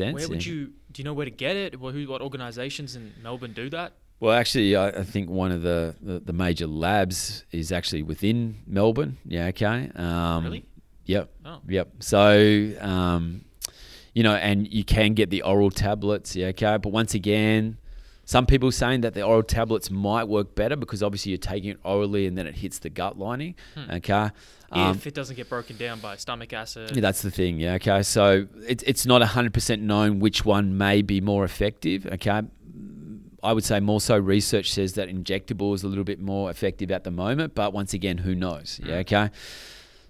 sense. Where would you? Do you know where to get it? Well, who? What organisations in Melbourne do that? Well, actually, I, I think one of the, the, the major labs is actually within Melbourne. Yeah, okay. Um, Really? Yep. Oh. Yep. So, um, you know, and you can get the oral tablets. Yeah, okay. But once again, some people saying that the oral tablets might work better because obviously you're taking it orally and then it hits the gut lining. Okay. Um, if it doesn't get broken down by stomach acid. yeah, that's the thing. Yeah. Okay. So it's it's not hundred percent known which one may be more effective. Okay. I would say more so research says that injectable is a little bit more effective at the moment, but once again, who knows? Yeah. Okay.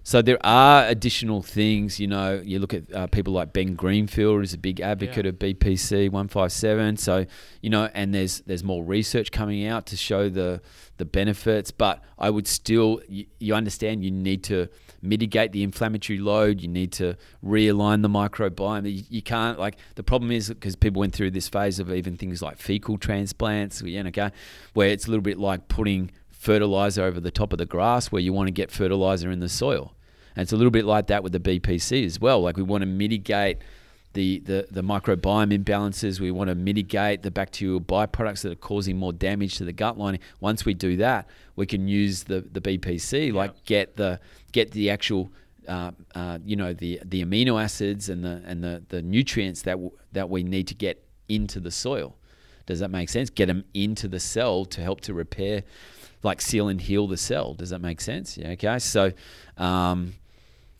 So there are additional things, you know. You look at uh, people like Ben Greenfield is a big advocate Yeah. of BPC one five seven. So you know, and there's there's more research coming out to show the the benefits. But I would still, you, you understand, you need to mitigate the inflammatory load. You need to realign the microbiome. You, you can't like the problem is because people went through this phase of even things like fecal transplants, you know, okay, where it's a little bit like putting fertilizer over the top of the grass where you want to get fertilizer in the soil. And it's a little bit like that with the BPC as well. Like we want to mitigate the, the, the microbiome imbalances. We want to mitigate the bacterial byproducts that are causing more damage to the gut lining. Once we do that, we can use the, the BPC, like get the get the actual uh, uh, you know the the amino acids and the and the, the nutrients that w- that we need to get into the soil. Does that make sense? Get them into the cell to help to repair, like seal and heal the cell. Does that make sense? Yeah. Okay. So, um,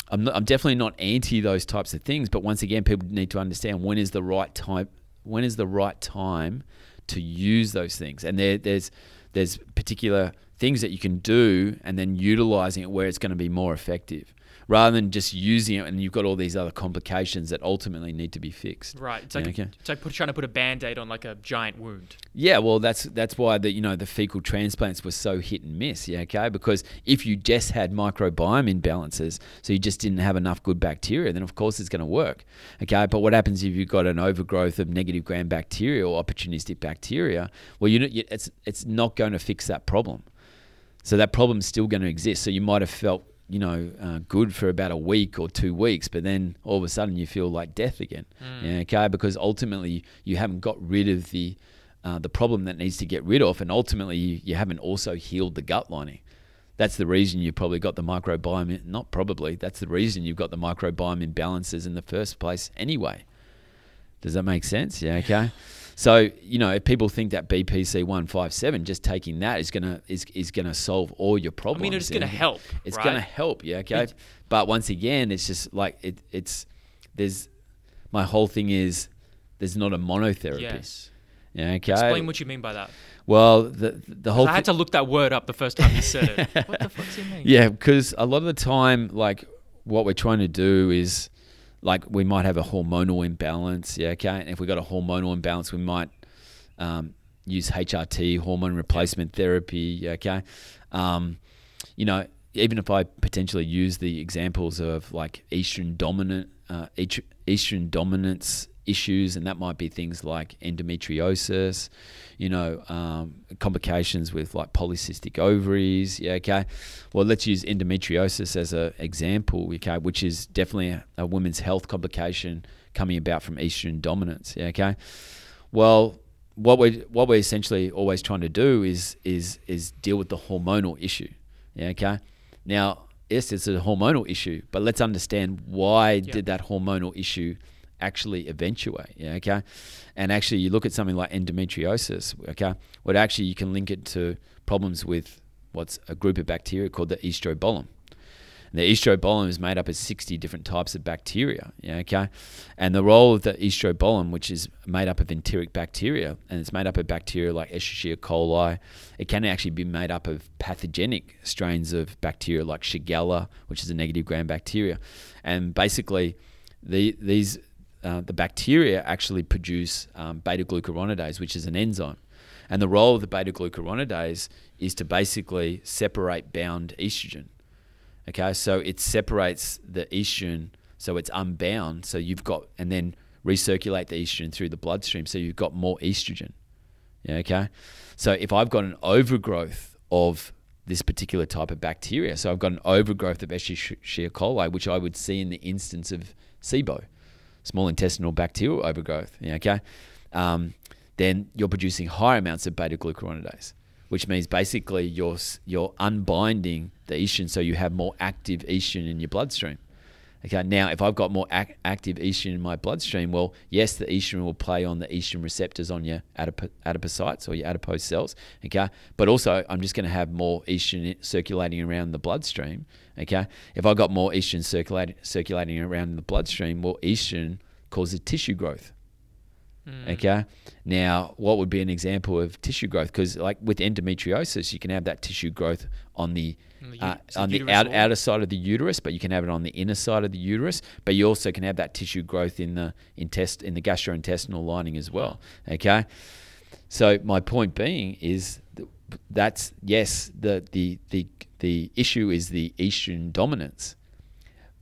I'm, not, I'm definitely not anti those types of things, but once again, people need to understand when is the right time. When is the right time to use those things? And there, there's there's particular things that you can do, and then utilizing it where it's going to be more effective, rather than just using it and you've got all these other complications that ultimately need to be fixed. Right. It's like okay. it's like put, trying to put a band-aid on like a giant wound. Yeah, well, that's that's why the you know the fecal transplants were so hit and miss. Yeah, okay, because if you just had microbiome imbalances, so you just didn't have enough good bacteria, then of course it's going to work. Okay, but what happens if you've got an overgrowth of negative gram bacteria or opportunistic bacteria? Well, you know, it's it's not going to fix that problem. So that problem's still going to exist. So you might have felt you know uh, good for about a week or two weeks, but then all of a sudden you feel like death again. Yeah, okay, because ultimately you haven't got rid of the uh, the problem that needs to get rid of, and ultimately you, you haven't also healed the gut lining. That's the reason you probably got the microbiome. Not probably. That's the reason you've got the microbiome imbalances in the first place anyway. Does that make sense? Yeah. Okay. So you know, if people think that BPC one five seven, just taking that is gonna is, is gonna solve all your problems. I mean, it's to help. It's right? gonna help. Yeah. Okay. It- but once again, it's just like it. It's there's my whole thing is there's not a monotherapy. Yes. Yeah. Okay. Explain what you mean by that. well, the the whole I had to look that word up the first time you said it. what the fuck does he mean? yeah, because a lot of the time, like what we're trying to do is, like we might have a hormonal imbalance. Yeah, okay. And if we got a hormonal imbalance, we might um, use HRT, hormone replacement therapy. yeah, Okay, um, you know, even if I potentially use the examples of like estrogen dominant, uh, estrogen dominance issues, and that might be things like endometriosis, you know, um, complications with like polycystic ovaries. Yeah, okay. Well, let's use endometriosis as an example, okay, which is definitely a, a women's health complication coming about from estrogen dominance. Yeah, okay. Well, what we what we're essentially always trying to do is is is deal with the hormonal issue. Yeah, okay. Now, yes, it's a hormonal issue, but let's understand why did that hormonal issue actually eventuate? Yeah, okay. And actually, you look at something like endometriosis. Okay, what actually you can link it to problems with what's a group of bacteria called the estrobolome. And the estrobolome is made up of 60 different types of bacteria. Yeah, okay. And the role of the estrobolome, which is made up of enteric bacteria, and it's made up of bacteria like Escherichia coli, it can actually be made up of pathogenic strains of bacteria like Shigella, which is a negative gram bacteria. And basically, the, these uh, the bacteria actually produce um, beta glucuronidase, which is an enzyme. And the role of the beta glucuronidase is to basically separate bound estrogen. Okay, so it separates the estrogen, so it's unbound. So you've got, and then recirculate the estrogen through the bloodstream, so you've got more estrogen. Yeah, okay. So if I've got an overgrowth of this particular type of bacteria, so I've got an overgrowth of Escherichia coli, which I would see in the instance of SIBO. Small intestinal bacterial overgrowth, okay, um, then you're producing higher amounts of beta glucuronidase, which means basically you're you're unbinding the estrogen, so you have more active estrogen in your bloodstream. Okay, now if I've got more ac- active estrogen in my bloodstream, well, yes, the estrogen will play on the estrogen receptors on your adip- adipocytes or your adipose cells. Okay, but also I'm just going to have more estrogen circulating around the bloodstream. Okay, if I've got more estrogen circulating circulating around the bloodstream, well, estrogen causes tissue growth. Mm. Okay. Now, what would be an example of tissue growth? Because, like with endometriosis, you can have that tissue growth on the the uh, on the out, outer side of the uterus, but you can have it on the inner side of the uterus. But you also can have that tissue growth in the intest in the gastrointestinal lining as well. Okay. So my point being is th- that's yes the the the the issue is the estrogen dominance.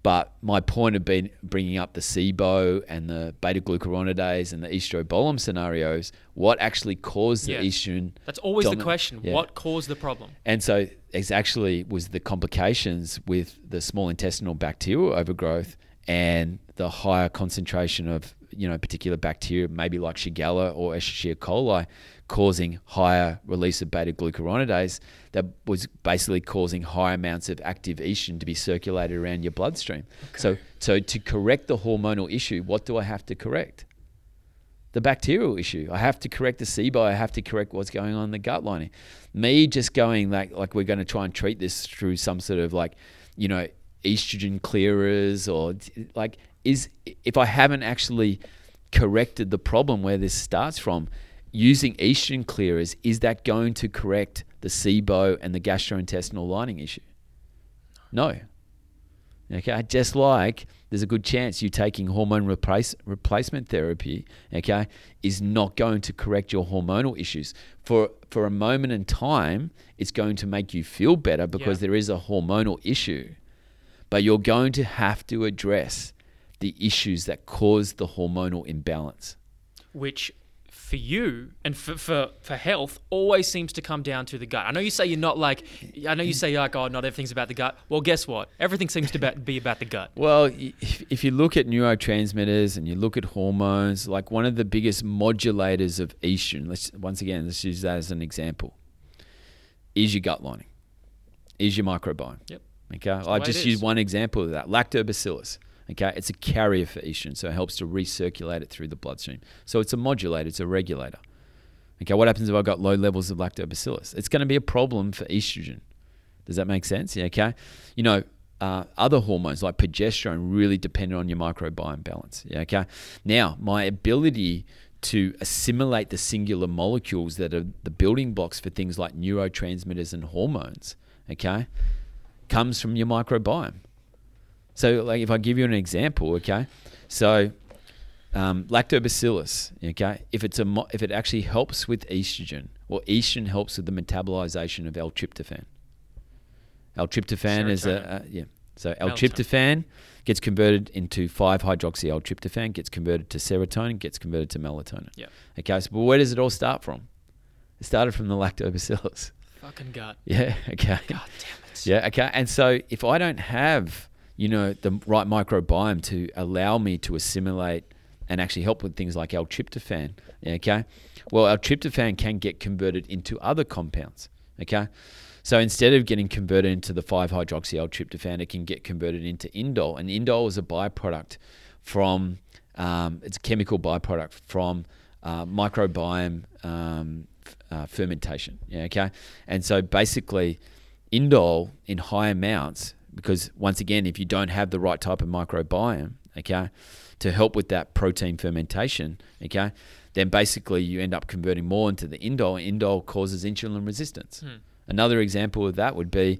But my point of being bringing up the SIBO and the beta glucuronidase and the estrobolome scenarios, what actually caused the Yeah. estrogen That's always the question. yeah. What caused the problem? and so it's actually was the complications with the small intestinal bacterial overgrowth and the higher concentration of you know particular bacteria, maybe like Shigella or Escherichia coli, causing higher release of beta glucuronidase that was basically causing high amounts of active estrogen to be circulated around your bloodstream. So so to correct the hormonal issue, what do I have to correct? The bacterial issue. I have to correct the SIBO. I have to correct what's going on in the gut lining. Me just going like like we're going to try and treat this through some sort of like, you know, estrogen clearers or like is if I haven't actually corrected the problem where this starts from, using estrogen clearers is that going to correct the SIBO and the gastrointestinal lining issue? No. Okay, just like there's a good chance you taking hormone replace, replacement therapy, okay, is not going to correct your hormonal issues. For for a moment in time, it's going to make you feel better because Yeah. there is a hormonal issue. But you're going to have to address the issues that cause the hormonal imbalance. which for you and for, for, for health always seems to come down to the gut. I know you say you're not like, I know you say like, oh, not everything's about the gut. Well, guess what? Everything seems to be- about the gut. Well, if, if you look at neurotransmitters and you look at hormones, like one of the biggest modulators of estrogen, let's once again let's use that as an example, is your gut lining, is your microbiome. Yep. Okay, I just use one example of that: lactobacillus. Okay, it's a carrier for estrogen, so it helps to recirculate it through the bloodstream. So it's a modulator, it's a regulator. Okay, what happens if I've got low levels of lactobacillus? It's going to be a problem for estrogen. Does that make sense? Yeah, okay. You know, uh, other hormones like progesterone really depend on your microbiome balance. Yeah, okay. Now, my ability to assimilate the singular molecules that are the building blocks for things like neurotransmitters and hormones, okay, comes from your microbiome. So, like, if I give you an example, okay, so um, lactobacillus, okay, if it's a mo- if it actually helps with estrogen, or estrogen helps with the metabolization of L-tryptophan. L-tryptophan is a, a yeah. So L-tryptophan gets converted into 5-hydroxy L-tryptophan, gets converted to serotonin, gets converted to melatonin. Yeah. Okay, so but where does it all start from? It started from the lactobacillus. Fucking gut. Yeah. Okay. God damn it. Yeah. Okay. And so if I don't have, you know, the right microbiome to allow me to assimilate and actually help with things like L-tryptophan, okay, well, L-tryptophan can get converted into other compounds. Okay. So instead of getting converted into the 5-hydroxy L-tryptophan, it can get converted into indole, and indole is a byproduct from um, it's a chemical byproduct from uh, microbiome um, uh, fermentation. Yeah, okay. And so basically, indole in high amounts, because once again, if you don't have the right type of microbiome, okay, to help with that protein fermentation, okay, then basically you end up converting more into the indole. Indole causes insulin resistance. Hmm. Another example of that would be,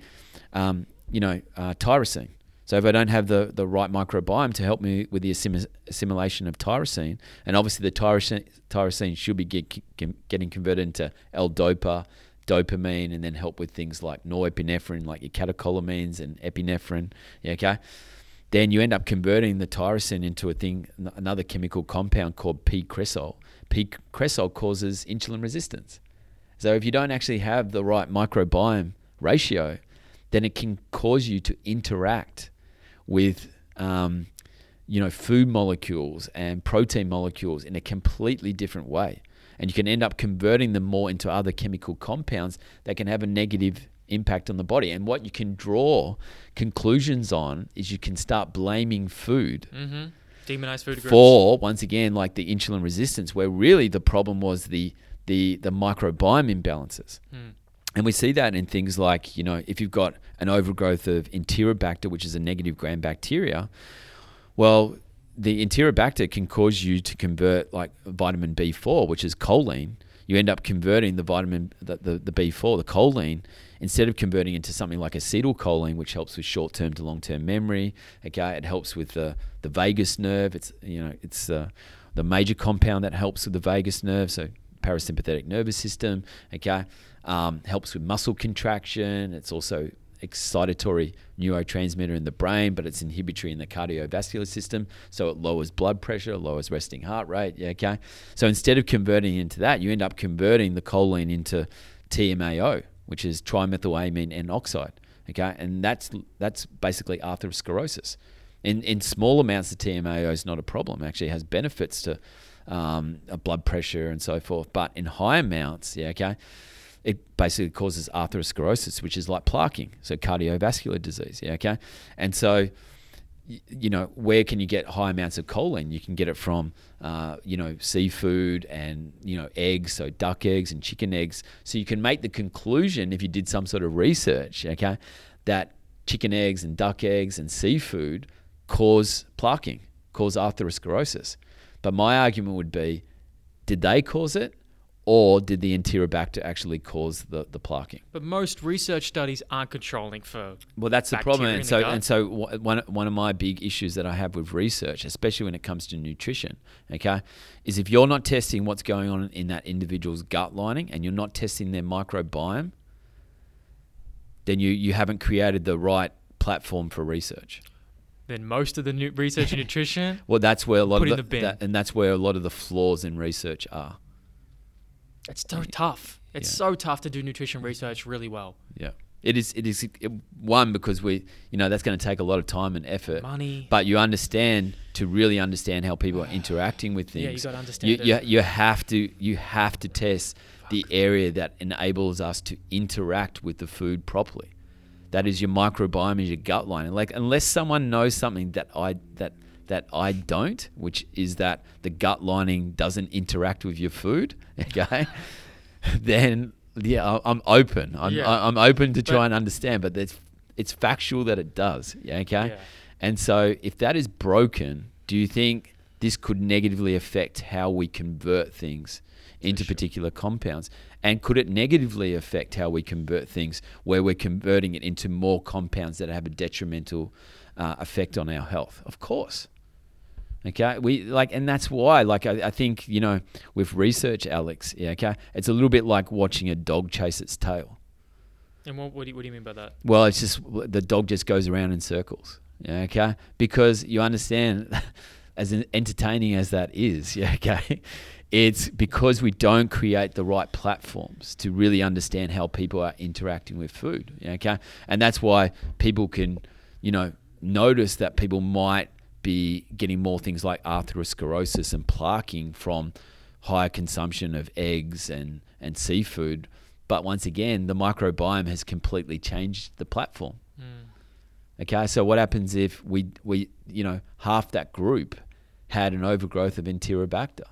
um, you know, uh, tyrosine. So if I don't have the, the right microbiome to help me with the assim- assimilation of tyrosine, and obviously the tyrosine, tyrosine should be get, getting converted into L-DOPA, dopamine, and then help with things like norepinephrine, like your catecholamines and epinephrine. Okay. Then you end up converting the tyrosine into a thing, another chemical compound called P-cresol. P-cresol causes insulin resistance. So if you don't actually have the right microbiome ratio, then it can cause you to interact with, um, you know, food molecules and protein molecules in a completely different way. And you can end up converting them more into other chemical compounds that can have a negative impact on the body. And what you can draw conclusions on is you can start blaming food Mm-hmm. Demonized food groups. for once again like the insulin resistance where really the problem was the the the microbiome imbalances Mm. and we see that in things like you know if you've got an overgrowth of enterobacter which is a negative gram bacteria well the enterobacter can cause you to convert like vitamin b4 which is choline you end up converting the vitamin the, the, the b4 the choline instead of converting into something like acetylcholine, which helps with short-term to long-term memory. Okay, it helps with the the vagus nerve. It's you know it's uh, the major compound that helps with the vagus nerve. So parasympathetic nervous system. Okay, um, helps with muscle contraction. It's also excitatory neurotransmitter in the brain, but it's inhibitory in the cardiovascular system. So it lowers blood pressure, lowers resting heart rate. Yeah, okay. So instead of converting into that, you end up converting the choline into TMAO, which is trimethylamine N oxide. Okay, and that's that's basically atherosclerosis. In in small amounts, the TMAO is not a problem. Actually, has benefits to um, blood pressure and so forth. But in high amounts, yeah, okay, it basically causes atherosclerosis, which is like plaquing, so cardiovascular disease. Yeah, okay, and so you know where can you get high amounts of choline? You can get it from uh, you know seafood and you know eggs, so duck eggs and chicken eggs. So you can make the conclusion if you did some sort of research, okay, that chicken eggs and duck eggs and seafood cause plaquing, cause atherosclerosis. But my argument would be, did they cause it, or did the Enterobacter actually cause the the plaquing? But most research studies aren't controlling for. Well, that's the problem, and so and so one one of my big issues that I have with research, especially when it comes to nutrition, okay, is if you're not testing what's going on in that individual's gut lining and you're not testing their microbiome, then you you haven't created the right platform for research. Then most of the new research in nutrition. Well, that's where a lot of the, the that- and that's where a lot of the flaws in research are. It's so tough. It's Yeah. so tough to do nutrition research really well. Yeah, it is. It is it, one because we, you know, that's going to take a lot of time and effort. Money. But you understand to really understand how people are interacting with things. Yeah, you gotta understand You, you, you have to you have to test the area that enables us to interact with the food properly. That is your microbiome, is your gut lining. Like unless someone knows something that I that that I don't, which is that the gut lining doesn't interact with your food. Okay, then yeah, I'm open. I'm Yeah. I- I'm open to try But- and understand, but it's it's factual that it does. Yeah, okay. Yeah. And so, if that is broken, do you think this could negatively affect how we convert things into sure. particular compounds? And could it negatively affect how we convert things where we're converting it into more compounds that have a detrimental uh, effect on our health? Of course. Okay, we like, and that's why, like, I, I think you know, with research, Alex, yeah, okay, it's a little bit like watching a dog chase its tail. And what, what, do you, what do you mean by that? Well, it's just the dog just goes around in circles. Yeah, okay. Because you understand, as entertaining as that is, yeah, okay, it's because we don't create the right platforms to really understand how people are interacting with food. Yeah, okay, and that's why people can, you know, notice that people might be getting more things like atherosclerosis and plaquing from higher consumption of eggs and, and seafood. But once again, the microbiome has completely changed the platform. Mm. Okay, so what happens if we, we you know, half that group had an overgrowth of Enterobacter?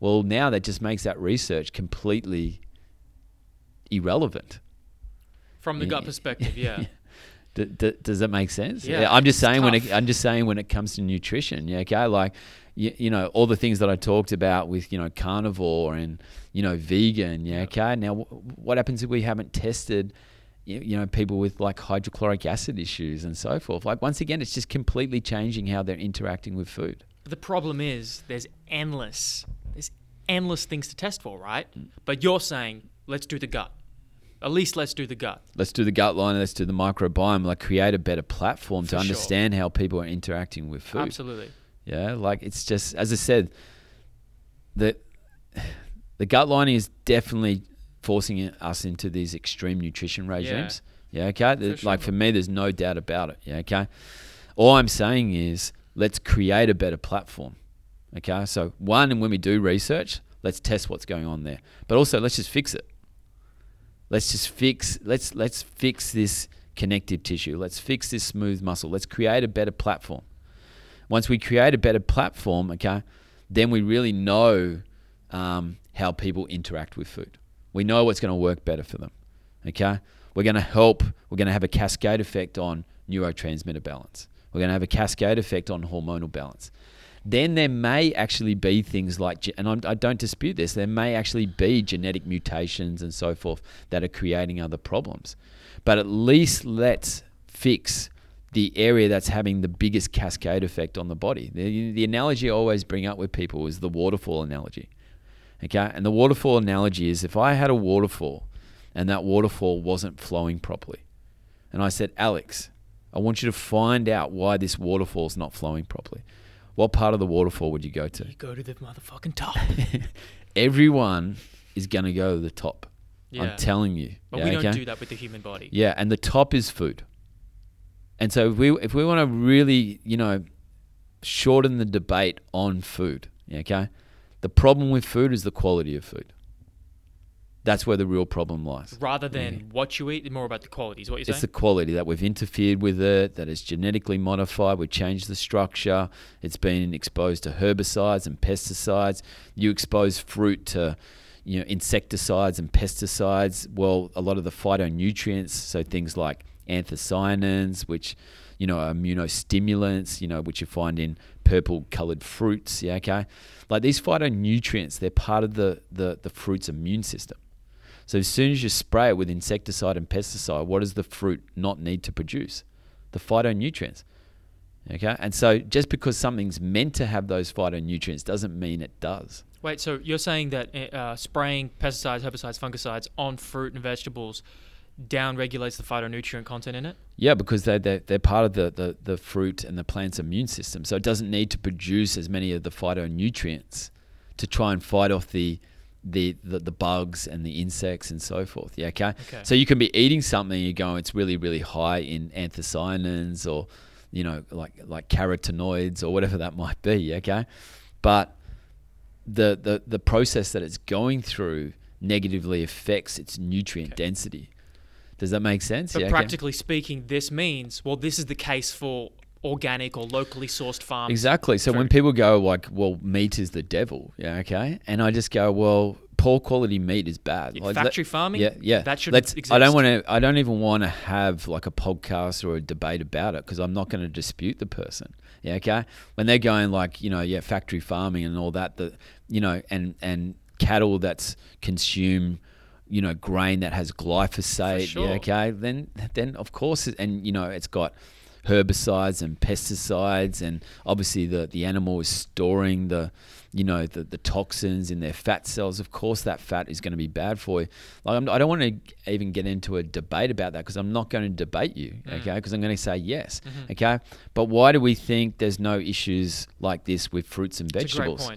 Well, now that just makes that research completely irrelevant. From the gut perspective, yeah. D- d- does that make sense? Yeah, I'm just saying when it. I'm just saying when it comes to nutrition, yeah, okay, like you, you know all the things that I talked about with you know carnivore and you know vegan, yeah, Yeah. okay. Now wh- what happens if we haven't tested? You you know, people with like hydrochloric acid issues and so forth. Like once again, it's just completely changing how they're interacting with food. The problem is there's endless, there's endless things to test for, right? Mm. But you're saying let's do the gut. At least let's do the gut. Let's do the gut line. Let's do the microbiome. Like create a better platform For to sure. understand how people are interacting with food. Absolutely. Yeah, like it's just as I said, the the gut lining is definitely forcing us into these extreme nutrition regimes. Yeah, okay. The- For Like for me, there's no doubt about it. Yeah, okay. All I'm saying is let's create a better platform. Okay, so one, and when we do research, let's test what's going on there, but also let's just fix it. Let's just fix let's let's fix this connective tissue. Let's fix this smooth muscle. Let's create a better platform. Once we create a better platform, okay, then we really know um, how people interact with food. We know what's going to work better for them. Okay, we're going to help. We're going to have a cascade effect on neurotransmitter balance. We're going to have a cascade effect on hormonal balance. Then there may actually be things like, and I'm, I do not dispute this, there may actually be genetic mutations and so forth that are creating other problems. But at least let's fix the area that's having the biggest cascade effect on the body. The, the analogy I always bring up with people is the waterfall analogy. Okay, and the waterfall analogy is if I had a waterfall and that waterfall wasn't flowing properly, and I said, Alex, I want you to find out why this waterfall is not flowing properly. What part of the waterfall would you go to? You go to the motherfucking top. Everyone is going to go to the top. Yeah. I'm telling you. But Yeah, we don't okay? do that with the human body. Yeah, and the top is food. And so if we if we want to really, you know, shorten the debate on food, okay? The problem with food is the quality of food. That's where the real problem lies. Rather than mm. what you eat, more about the quality. Is what you're It's the quality that we've interfered with it, that it's genetically modified, we've changed the structure, it's been exposed to herbicides and pesticides. You expose fruit to you know insecticides and pesticides. Well, a lot of the phytonutrients, so things like anthocyanins, which you know are immunostimulants, you know, which you find in purple colored fruits, yeah, okay? Like these phytonutrients, they're part of the, the, the fruit's immune system. So as soon as you spray it with insecticide and pesticide, what does the fruit not need to produce? The phytonutrients. Okay, and so just because something's meant to have those phytonutrients doesn't mean it does. Wait, so you're saying that uh, spraying pesticides, herbicides, fungicides on fruit and vegetables down regulates the phytonutrient content in it? Yeah, because they're, they're, they're part of the, the, the fruit and the plant's immune system. So it doesn't need to produce as many of the phytonutrients to try and fight off the, the, the, the bugs and the insects and so forth. Yeah, okay? Okay. So you can be eating something, you go, it's really, really high in anthocyanins or, you know, like, like carotenoids or whatever that might be. Okay. But the, the, the process that it's going through negatively affects its nutrient Okay. density. Does that make sense? But Yeah, okay. practically speaking, this means, well, this is the case for organic or locally sourced farms. Exactly. So when people go like, "Well, meat is the devil," yeah, okay, and I just go, "Well, poor quality meat is bad." Yeah, Like, factory farming, yeah, yeah. that shouldn't Let's. exist. I don't want to. I don't even want to have like a podcast or a debate about it because I'm not going to dispute the person. Yeah, okay. When they're going like, you know, yeah, factory farming and all that, the, you know, and and cattle that's consume. You know, grain that has glyphosate. sure. Yeah, okay. Then, then of course, and you know, it's got herbicides and pesticides and obviously the, the animal is storing the you know the, the toxins in their fat cells of course that fat is going to be bad for you like I'm, i don't want to even get into a debate about that because i'm not going to debate you Mm. okay because i'm going to say yes Mm-hmm. okay but why do we think there's no issues like this with fruits and It's a great vegetables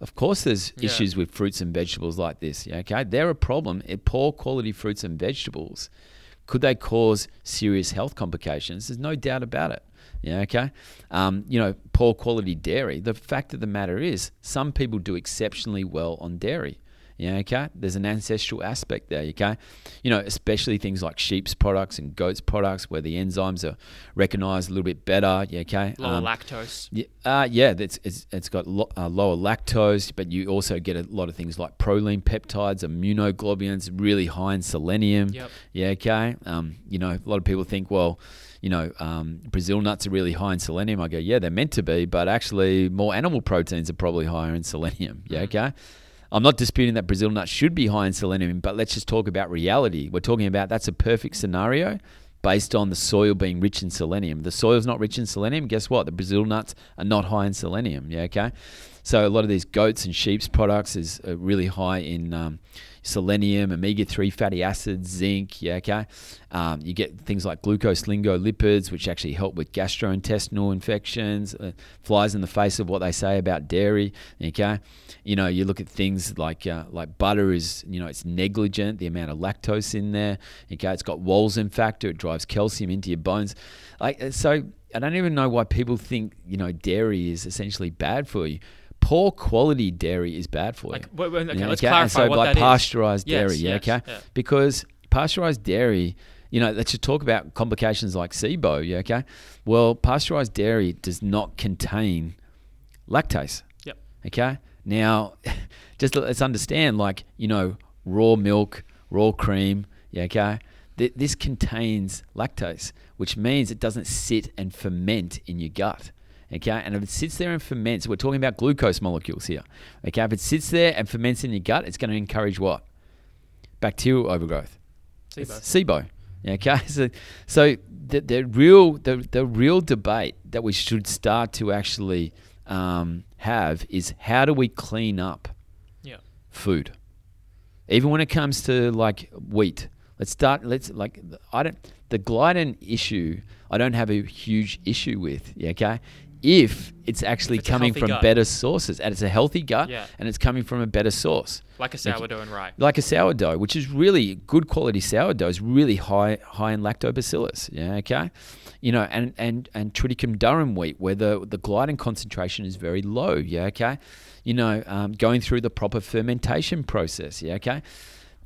of course, there's Yeah. issues with fruits and vegetables like this. Yeah, okay, they're a problem. Poor quality fruits and vegetables could they cause serious health complications? There's no doubt about it. Yeah, okay. Um, you know, poor quality dairy. The fact of the matter is, some people do exceptionally well on dairy. Yeah, okay. There's an ancestral aspect there. Okay, you know, especially things like sheep's products and goat's products, where the enzymes are recognized a little bit better. Yeah, okay. Lower Um, lactose. yeah, uh, yeah, it's, it's, it's got lo- uh, lower lactose, but you also get a lot of things like proline peptides, immunoglobulins, really high in selenium. Yep. Yeah, okay. Um, you know, a lot of people think, well, you know, um, Brazil nuts are really high in selenium. I go, yeah, they're meant to be, but actually, more animal proteins are probably higher in selenium. Yeah, Mm. okay. I'm not disputing that Brazil nuts should be high in selenium, but let's just talk about reality. We're talking about that's a perfect scenario based on the soil being rich in selenium. The soil's not rich in selenium. Guess what? The Brazil nuts are not high in selenium. Yeah, okay. So a lot of these goats and sheep's products is uh, really high in um, selenium, omega three fatty acids, zinc. Yeah, okay. Um, you get things like glycosphingolipids, which actually help with gastrointestinal infections. Uh, flies in the face of what they say about dairy. Okay, you know you look at things like uh, like butter is you know it's negligent the amount of lactose in there. Okay, it's got Wulzen factor. It drives calcium into your bones. Like uh, so, I don't even know why people think you know dairy is essentially bad for you. Poor quality dairy is bad for Like, you. okay, Yeah, let's okay? And so what like that is. pasteurized Yes, dairy, yeah, yes, okay? yeah. Because pasteurized dairy, you know, let's just talk about complications like SIBO, yeah, okay? Well, pasteurized dairy does not contain lactase. Yep. Okay. Now, just let's understand, like you know, raw milk, raw cream. Yeah. Okay. Th- this contains lactase, which means it doesn't sit and ferment in your gut. Okay. And if it sits there and ferments, we're talking about glucose molecules here. Okay. If it sits there and ferments in your gut, it's going to encourage what? Bacterial overgrowth. SIBO. SIBO. Okay, so so the, the real the, the real debate that we should start to actually um, have is how do we clean up Yeah. food, even when it comes to like wheat. Let's start. Let's like I don't the gluten issue. I don't have a huge issue with. Yeah, okay. If it's actually it's coming from gut. better sources and it's a healthy gut Yeah. and it's coming from a better source Like a sourdough and rye. like a sourdough, which is really good quality sourdough, is really high high in lactobacillus. Yeah, okay. You know, and and and triticum durum wheat, where the the gluten concentration is very low. Yeah, okay. You know, um, going through the proper fermentation process. Yeah, okay.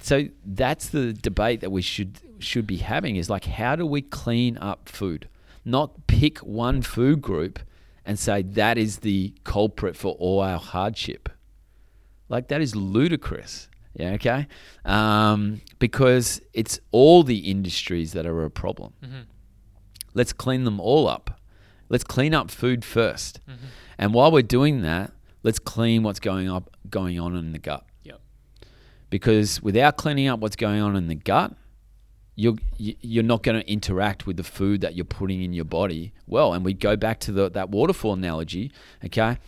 So that's the debate that we should should be having is like how do we clean up food, not pick one food group and say that is the culprit for all our hardship. Like that is ludicrous. Yeah, okay. Um, because it's all the industries that are a problem. Mhm. Let's clean them all up. Let's clean up food 1st Mhm. And while we're doing that, let's clean what's going up going on in the gut. Yep. Because without cleaning up what's going on in the gut, you're you- you're not going to interact with the food that you're putting in your body well. And we go back to the, that waterfall analogy. Okay,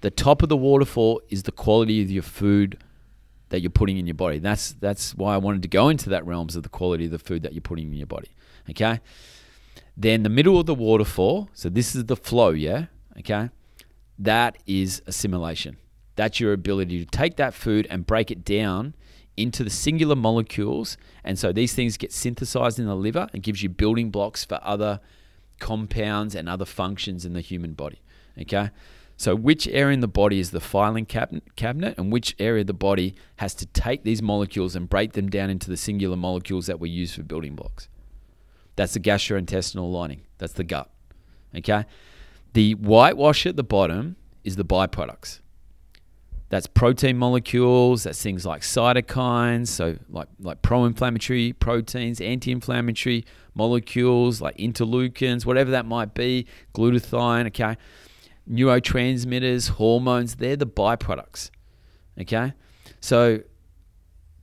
the top of the waterfall is the quality of your food that you're putting in your body. That's that's why I wanted to go into that realms of the quality of the food that you're putting in your body. Okay. Then the middle of the waterfall, so this is the flow, yeah? Okay? That is assimilation. That's your ability to take that food and break it down into the singular molecules. And so these things get synthesized in the liver and gives you building blocks for other compounds and other functions in the human body. Okay? So which area in the body is the filing cabinet, and which area of the body has to take these molecules and break them down into the singular molecules that we use for building blocks? That's the gastrointestinal lining. That's the gut. Okay? The whitewash at the bottom is the byproducts. That's protein molecules, that's things like cytokines, so like like pro-inflammatory proteins, anti-inflammatory molecules like interleukins, whatever that might be, glutathione, okay? Neurotransmitters, hormones, they're the byproducts. Okay? So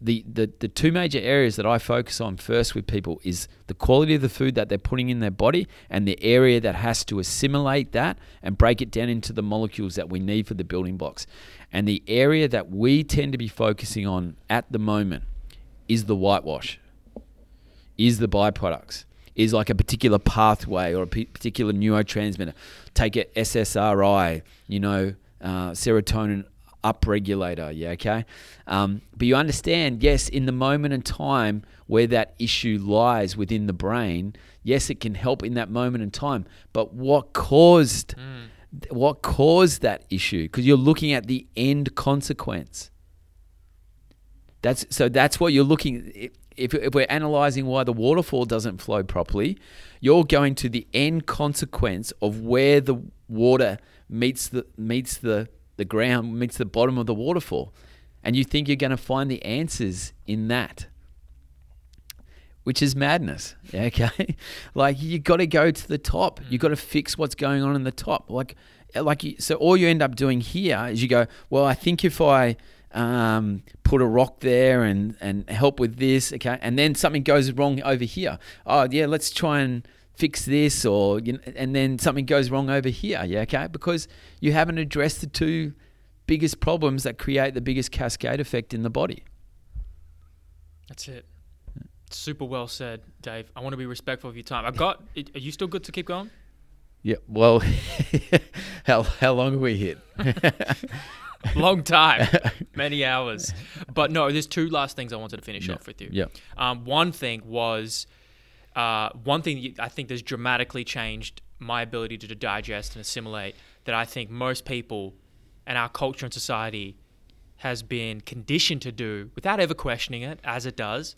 the, the, the two major areas that I focus on first with people is the quality of the food that they're putting in their body and the area that has to assimilate that and break it down into the molecules that we need for the building blocks. And the area that we tend to be focusing on at the moment is the whitewash, is the byproducts, is like a particular pathway or a particular neurotransmitter. Take a SSRI, you know, uh, serotonin upregulator. Yeah, okay. Um, but you understand, yes, in the moment and time where that issue lies within the brain, yes, it can help in that moment and time. But what caused what caused that issue? Because you're looking at the end consequence. That's so. That's what you're looking. If, if we're analyzing why the waterfall doesn't flow properly, you're going to the end consequence of where the water meets the meets the the ground, meets the bottom of the waterfall, and you think you're going to find the answers in that, which is madness. Okay, like you got to go to the top. You got to fix what's going on in the top. Like, like you, so all you end up doing here is you go, well, I think if I um, put a rock there and and help with this, okay, and then something goes wrong over here. Oh yeah, let's try and fix this, or you know, and then something goes wrong over here. Yeah, okay, because you haven't addressed the two biggest problems that create the biggest cascade effect in the body. That's it. Super well said, Dave. I want to be respectful of your time. I got. Are you still good to keep going? Yeah. Well, how how long have we hit? Long time, many hours. But no, there's two last things I wanted to finish Yeah. off with you. Yeah. Um, one thing was, uh, one thing I think that's dramatically changed my ability to digest and assimilate that I think most people and our culture and society has been conditioned to do without ever questioning it, as it does,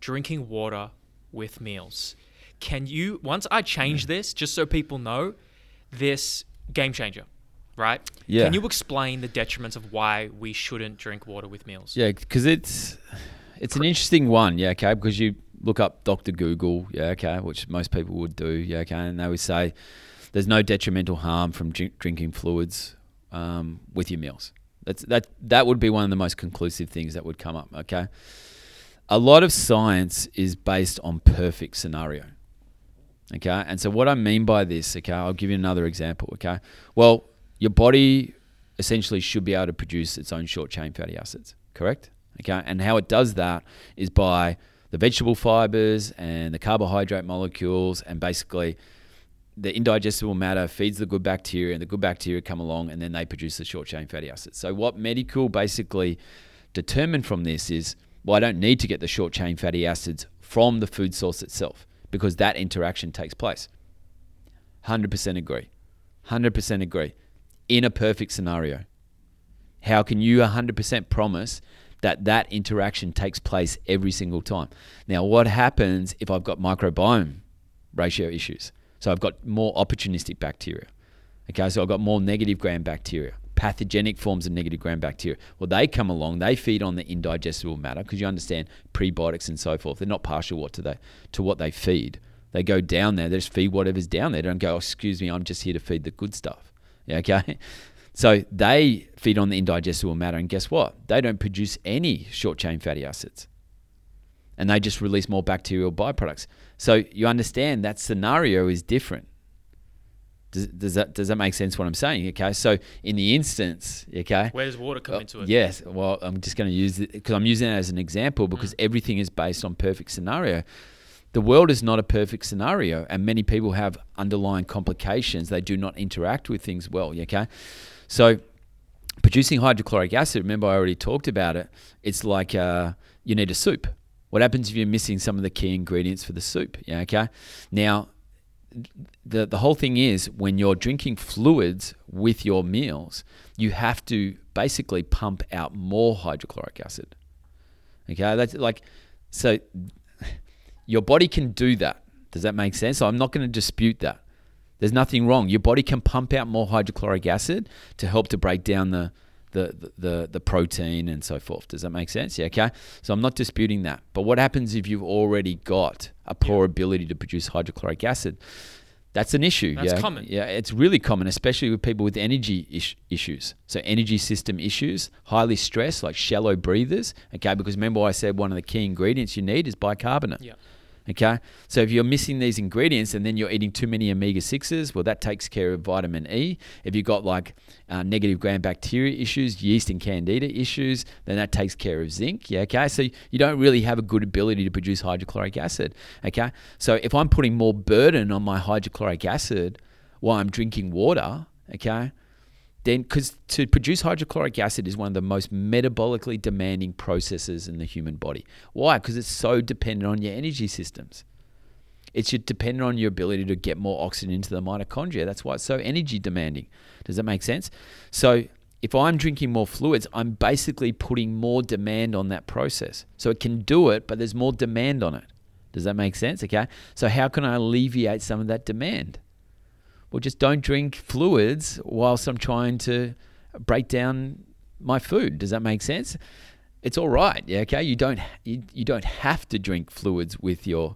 drinking water with meals. Can you, once I change this, just so people know, this game changer, right? Yeah. Can you explain the detriments of why we shouldn't drink water with meals? Yeah, because it's it's an interesting one, yeah, okay. Because you look up Doctor Google, yeah, okay, which most people would do, yeah, okay, and they would say there's no detrimental harm from drink, drinking fluids um, with your meals. That's that that would be one of the most conclusive things that would come up, okay. A lot of science is based on perfect scenario. Okay. And so, what I mean by this, okay, I'll give you another example. Okay. Well, your body essentially should be able to produce its own short chain fatty acids, correct? Okay. And how it does that is by the vegetable fibers and the carbohydrate molecules, and basically the indigestible matter feeds the good bacteria, and the good bacteria come along and then they produce the short chain fatty acids. So, what Medical basically determined from this is well, I don't need to get the short chain fatty acids from the food source itself because that interaction takes place. 100% agree. 100% agree. In a perfect scenario, how can you 100% promise that that interaction takes place every single time? Now, what happens if I've got microbiome ratio issues? So I've got more opportunistic bacteria. Okay, so I've got more negative gram bacteria, pathogenic forms of negative gram bacteria. Well, they come along, they feed on the indigestible matter because you understand prebiotics and so forth. They're not partial what to they to what they feed. They go down there, they just feed whatever's down there. They don't go, oh, excuse me, I'm just here to feed the good stuff. Yeah, okay. So they feed on the indigestible matter, and guess what? They don't produce any short chain fatty acids. And they just release more bacterial byproducts. So you understand that scenario is different. Does, does that does that make sense? What I'm saying? Okay, so in the instance, okay, Where does water come uh, into it? Yes. Well, I'm just going to use it because I'm using it as an example because everything is based on perfect scenario. The world is not a perfect scenario, and many people have underlying complications. They do not interact with things well. Okay, so producing hydrochloric acid. Remember, I already talked about it. It's like uh, you need a soup. What happens if you're missing some of the key ingredients for the soup? Yeah. Okay. Now, the the whole thing is when you're drinking fluids with your meals, you have to basically pump out more hydrochloric acid. Okay, that's like so your body can do that. Does that make sense? So I'm not going to dispute that. There's nothing wrong. Your body can pump out more hydrochloric acid to help to break down the the, the, the protein and so forth. Does that make sense? Yeah, okay. So I'm not disputing that. But what happens if you've already got a poor ability to produce hydrochloric acid? That's an issue. That's yeah, common. Yeah, it's really common, especially with people with energy is- issues. So energy system issues, highly stressed, like shallow breathers. Okay, because remember I said one of the key ingredients you need is bicarbonate. Yeah. Okay, so if you're missing these ingredients and then you're eating too many omega 6s, well, that takes care of vitamin E. If you've got like uh, negative gram bacteria issues, yeast and candida issues, then that takes care of zinc. Yeah, okay, so you don't really have a good ability to produce hydrochloric acid. Okay, so if I'm putting more burden on my hydrochloric acid while I'm drinking water, okay, then because to produce hydrochloric acid is one of the most metabolically demanding processes in the human body. Why? Because it's so dependent on your energy systems. It's dependent on your ability to get more oxygen into the mitochondria. That's why it's so energy demanding. Does that make sense? So if I'm drinking more fluids, I'm basically putting more demand on that process. So it can do it, but there's more demand on it. Does that make sense? Okay. So how can I alleviate some of that demand? Well, just don't drink fluids whilst I'm trying to break down my food. Does that make sense? It's all right. Yeah. Okay. You don't you, you don't have to drink fluids with your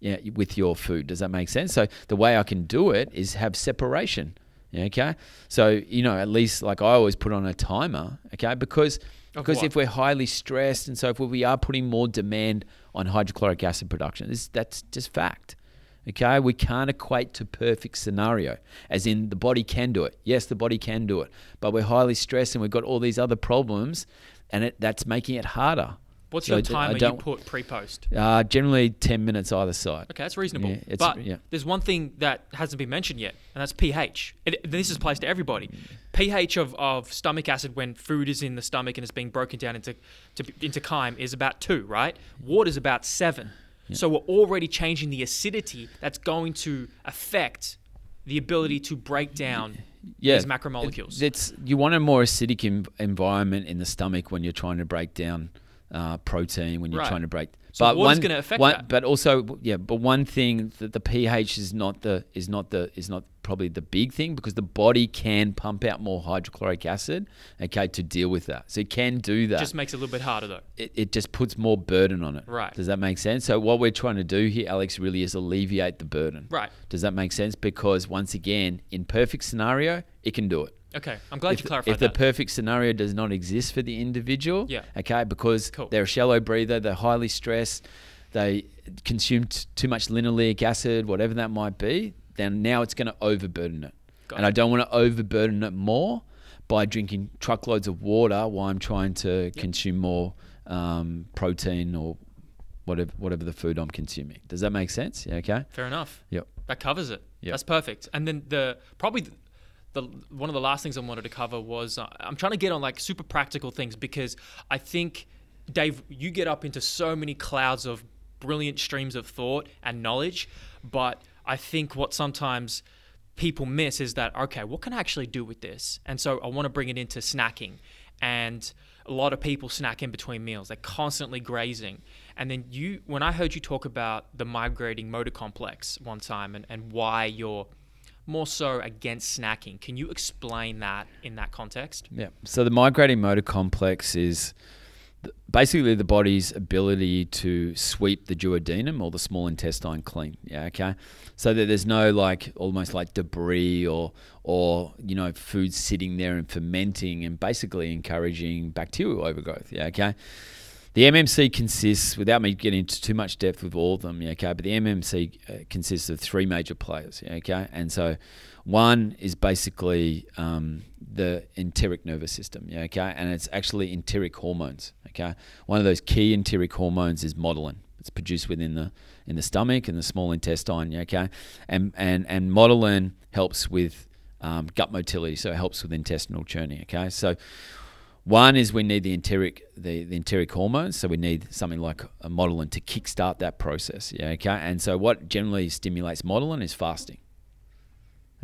yeah with your food. Does that make sense? So the way I can do it is have separation. Yeah, okay. So you know at least like I always put on a timer. Okay. Because Of because what? if we're highly stressed and so forth, we are putting more demand on hydrochloric acid production. This, that's just fact. Okay, we can't equate to perfect scenario, as in the body can do it. Yes, the body can do it, but we're highly stressed and we've got all these other problems, and it, that's making it harder. What's So your I d- I timer you put pre-post? Uh, generally, ten minutes either side. Okay, that's reasonable. Yeah, but yeah. there's one thing that hasn't been mentioned yet, and that's pH. It, this applies to everybody. pH of, of stomach acid when food is in the stomach and it's being broken down into to, into chyme is about two, right? Water's about seven. So we're already changing the acidity that's going to affect the ability to break down yeah, these macromolecules. It's you want a more acidic environment in the stomach when you're trying to break down uh, protein. When you're Right. trying to break, So water's gonna affect one, that. But also, yeah, but one thing that the pH is not the is not the is not probably the big thing because the body can pump out more hydrochloric acid, okay, to deal with that. So it can do that. just makes it a little bit harder though. it, it just puts more burden on it. Right. Does that make sense? So what we're trying to do here, Alex, really is alleviate the burden. Right. Does that make sense? Because once again, in perfect scenario, it can do it. Okay, I'm glad if, you clarified if the that. perfect scenario does not exist for the individual, Yeah. okay, because Cool. they're a shallow breather, they're highly stressed, they consume t- too much linoleic acid, whatever that might be, then now it's going to overburden it. Got and it. I don't want to overburden it more by drinking truckloads of water while I'm trying to consume more um, protein or whatever whatever the food I'm consuming. Does that make sense? Yeah, okay. Fair enough. Yep. That covers it. Yep. That's perfect. And then the probably the, one of the last things I wanted to cover was uh, I'm trying to get on like super practical things because I think Dave, you get up into so many clouds of brilliant streams of thought and knowledge, but I think what sometimes people miss is that okay, what can I actually do with this? And so I want to bring it into snacking and a lot of people snack in between meals. They're constantly grazing. And then you, when I heard you talk about the migrating motor complex one time and, and why you're more so against snacking, can you explain that in that context? Yeah. So the migrating motor complex is basically the body's ability to sweep the duodenum or the small intestine clean. Yeah. Okay. So that there's no like almost like debris or or you know food sitting there and fermenting and basically encouraging bacterial overgrowth. Yeah. Okay. The MMC consists, without me getting into too much depth with all of them, okay, but the MMC uh, consists of three major players, okay, and so one is basically um, the enteric nervous system, okay, and it's actually enteric hormones, okay. One of those key enteric hormones is motilin. It's produced within the in the stomach and the small intestine, okay, and and and motilin helps with um, gut motility, so it helps with intestinal churning, okay, so. One is we need the enteric the, the enteric hormones, so we need something like a motilin to kickstart that process. Yeah, okay. And so what generally stimulates motilin is fasting.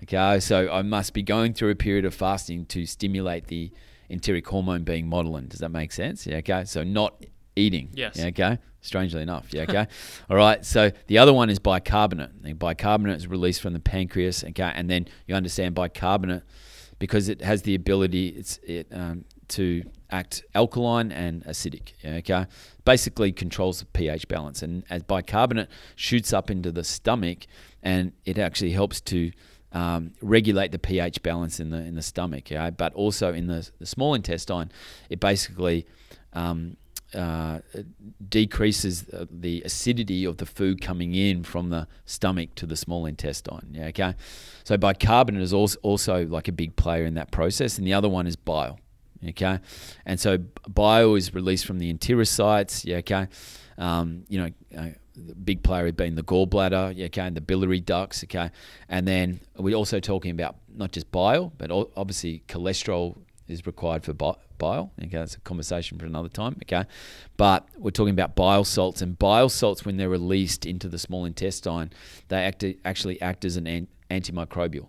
Okay, so I must be going through a period of fasting to stimulate the enteric hormone being motilin. Does that make sense? Yeah, okay. So not eating. Yes. Yeah, okay. Strangely enough. Yeah, okay. All right. So the other one is bicarbonate. And bicarbonate is released from the pancreas. Okay, and then you understand bicarbonate because it has the ability it's it um, to act alkaline and acidic. Okay, basically controls the pH balance, and as bicarbonate shoots up into the stomach, and it actually helps to um, regulate the pH balance in the in the stomach. Yeah, but also in the, the small intestine, it basically um, uh, decreases the acidity of the food coming in from the stomach to the small intestine. Yeah, okay. So bicarbonate is also also like a big player in that process, and the other one is bile. Okay, and so bile is released from the enterocytes. Yeah, okay. Um, you know, uh, the big player being the gallbladder. Yeah, okay, and the biliary ducts. Okay, and then we're also talking about not just bile, but obviously cholesterol is required for bile. Okay, that's a conversation for another time. Okay, but we're talking about bile salts, and bile salts when they're released into the small intestine, they act actually act as an- antimicrobial.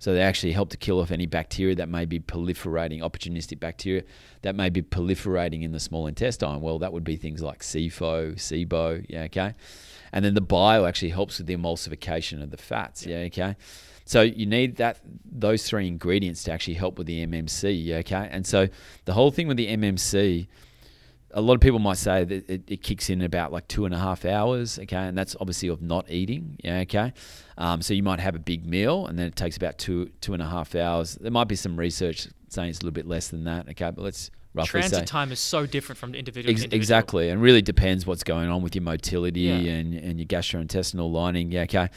So they actually help to kill off any bacteria that may be proliferating, opportunistic bacteria that may be proliferating in the small intestine. Well, that would be things like SIFO, SIBO, yeah, okay. And then the bile actually helps with the emulsification of the fats, yeah, okay. So you need that those three ingredients to actually help with the MMC, yeah, okay. And so the whole thing with the MMC, a lot of people might say that it, it kicks in about like two and a half hours, okay, and that's obviously of not eating, yeah, okay. Um, so you might have a big meal, and then it takes about two two and a half hours. There might be some research saying it's a little bit less than that, okay, but let's roughly Transit say time is so different from individual Ex- to individual. exactly, and really depends what's going on with your motility Yeah. and and your gastrointestinal lining, yeah, okay.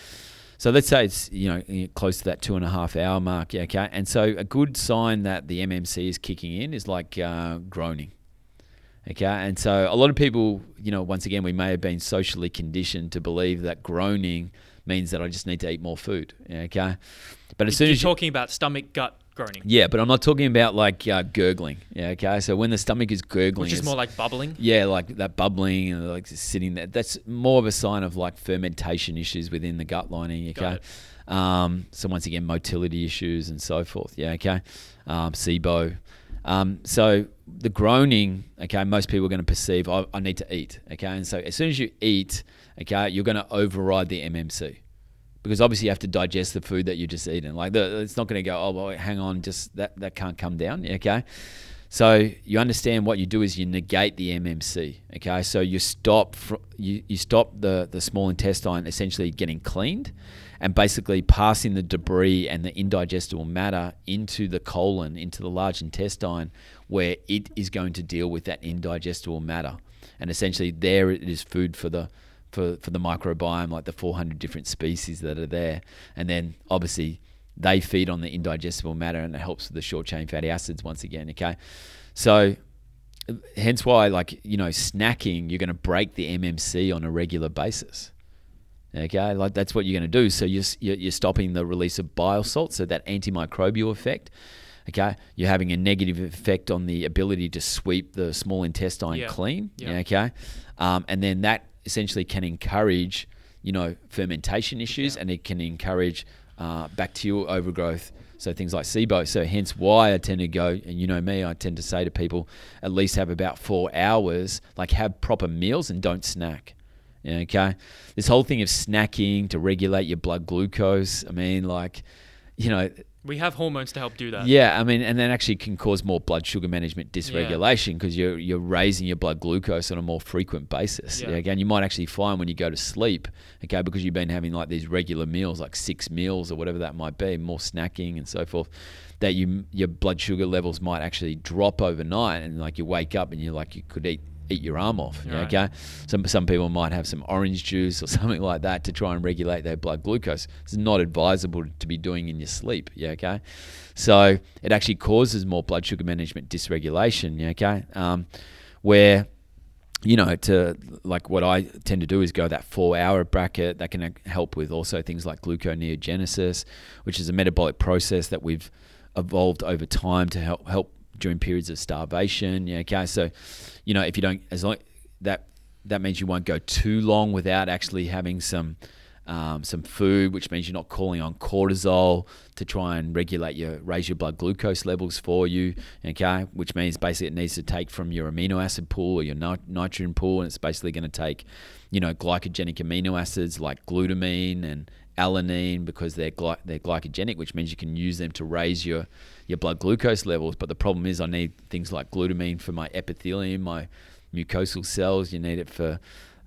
So let's say it's you know close to that two and a half hour mark, yeah, okay. And so a good sign that the MMC is kicking in is like uh, groaning. Okay, and so a lot of people, you know, once again, we may have been socially conditioned to believe that groaning means that I just need to eat more food. Okay, but as soon as You're as you, talking about stomach gut groaning, yeah, but I'm not talking about like uh, gurgling. Yeah, okay. So when the stomach is gurgling, which is more like bubbling. yeah, like that bubbling and like sitting there. That's more of a sign of like fermentation issues within the gut lining. Okay. Um, so once again, motility issues and so forth. Yeah, okay. Um, SIBO. Um, so the groaning, okay, most people are going to perceive I, I need to eat, okay, and so as soon as you eat, okay, you're going to override the MMC because obviously you have to digest the food that you just eaten. Like the, it's not going to go, oh, well, hang on, just that that can't come down. Okay, so you understand what you do is you negate the MMC. Okay, so you stop fr- you, you stop the the small intestine essentially getting cleaned, and basically passing the debris and the indigestible matter into the colon, into the large intestine, where it is going to deal with that indigestible matter, and essentially there it is food for the for, for the microbiome, like the 400 different species that are there. And then obviously they feed on the indigestible matter and it helps with the short chain fatty acids once again. Okay. So hence why, like, you know, snacking, you're going to break the MMC on a regular basis. Okay. Like that's what you're going to do. So you're, you're stopping the release of bile salt. So that antimicrobial effect. Okay, you're having a negative effect on the ability to sweep the small intestine Yeah. clean. Yeah. Okay, um, and then that essentially can encourage, you know, fermentation issues, Yeah. and it can encourage uh, bacterial overgrowth. So things like SIBO. So hence why I tend to go, and you know me, I tend to say to people, at least have about four hours, like have proper meals and don't snack. Okay. This whole thing of snacking to regulate your blood glucose. I mean, like, you know, We have hormones to help do that. yeah, I mean, and that actually can cause more blood sugar management dysregulation because you're you're raising your blood glucose on a more frequent basis. Yeah. Yeah. Again, you might actually find when you go to sleep, okay, because you've been having like these regular meals, like six meals or whatever that might be, more snacking and so forth, that you your blood sugar levels might actually drop overnight, and like you wake up and you're like you could eat eat your arm off. Right. Okay, some some people might have some orange juice or something like that to try and regulate their blood glucose. It's not advisable to be doing in your sleep. Yeah, okay. So it actually causes more blood sugar management dysregulation. Yeah, okay. Um, where you know, to like what I tend to do is go that four hour bracket that can help with also things like gluconeogenesis, which is a metabolic process that we've evolved over time to help help during periods of starvation. Yeah, okay. So, you know, if you don't, as long that that means you won't go too long without actually having some um, some food, which means you're not calling on cortisol to try and regulate your raise your blood glucose levels for you. Okay, which means basically it needs to take from your amino acid pool or your nit- nitrogen pool, and it's basically going to take, you know, glycogenic amino acids like glutamine and alanine because they're gly- they're glycogenic, which means you can use them to raise your your blood glucose levels. But the problem is, I need things like glutamine for my epithelium, my mucosal cells. You need it for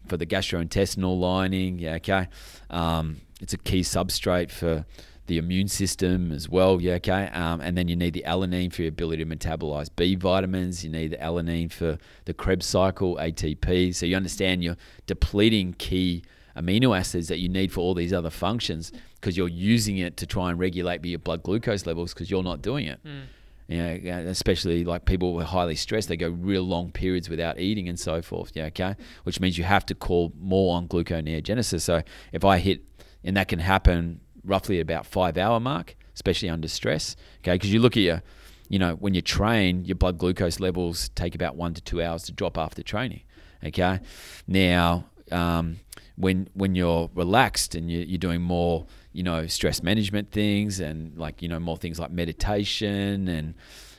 for the gastrointestinal lining. Yeah, okay. Um, it's a key substrate for the immune system as well. Yeah, okay. Um, and then you need the alanine for your ability to metabolize B vitamins. You need the alanine for the Krebs cycle, ATP. So you understand you're depleting key amino acids that you need for all these other functions because you're using it to try and regulate your blood glucose levels because you're not doing it. Mm. You know, yeah, especially like people who are highly stressed, they go real long periods without eating and so forth. Yeah, okay, which means you have to call more on gluconeogenesis. So if I hit, and that can happen roughly about five hour mark, especially under stress. Okay, because you look at your, you know, when you train, your blood glucose levels take about one to two hours to drop after training. Okay, now um, when when you're relaxed and you, you're doing more, you know, stress management things and like you know more things like meditation and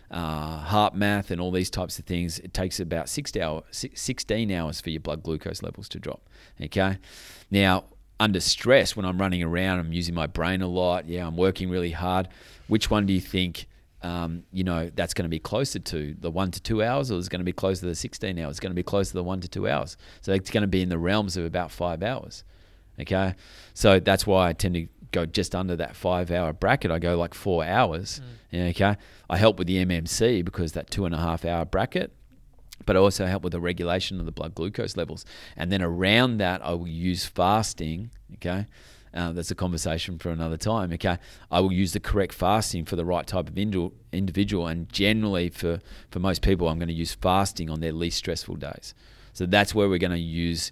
uh, HeartMath and all these types of things, it takes about six hour, 16 hours for your blood glucose levels to drop. Okay, now under stress when I'm running around, I'm using my brain a lot. Yeah, I'm working really hard. Which one do you think? Um, you know that's going to be closer to the one to two hours, or is it going to be closer to the 16 hours? It's going to be closer to the one to two hours. So it's going to be in the realms of about five hours. Okay, so that's why I tend to go just under that five hour bracket. I go like four hours. Yeah, okay, I help with the MMC because that two and a half hour bracket, but I also help with the regulation of the blood glucose levels. And then around that, I will use fasting. Okay. Uh, that's a conversation for another time. Okay, I will use the correct fasting for the right type of individual, and generally for for most people, I'm going to use fasting on their least stressful days. So that's where we're going to use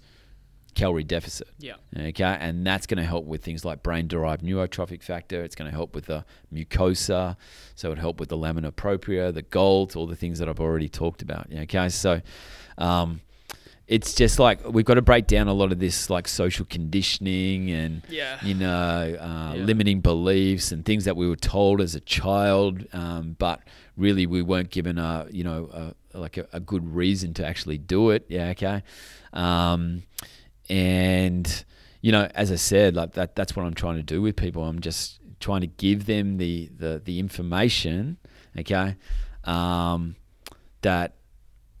calorie deficit. Yeah. Okay, and that's going to help with things like brain-derived neurotrophic factor. It's going to help with the mucosa, so it help with the lamina propria, the GALT, all the things that I've already talked about. Okay, so um, it's just like we've got to break down a lot of this like social conditioning and Yeah. you know uh, Yeah. limiting beliefs and things that we were told as a child, um, but really we weren't given a you know a, like a, a good reason to actually do it. Yeah, okay, um, and you know as I said, like that that's what I'm trying to do with people. I'm just trying to give them the the, the information, okay, um, that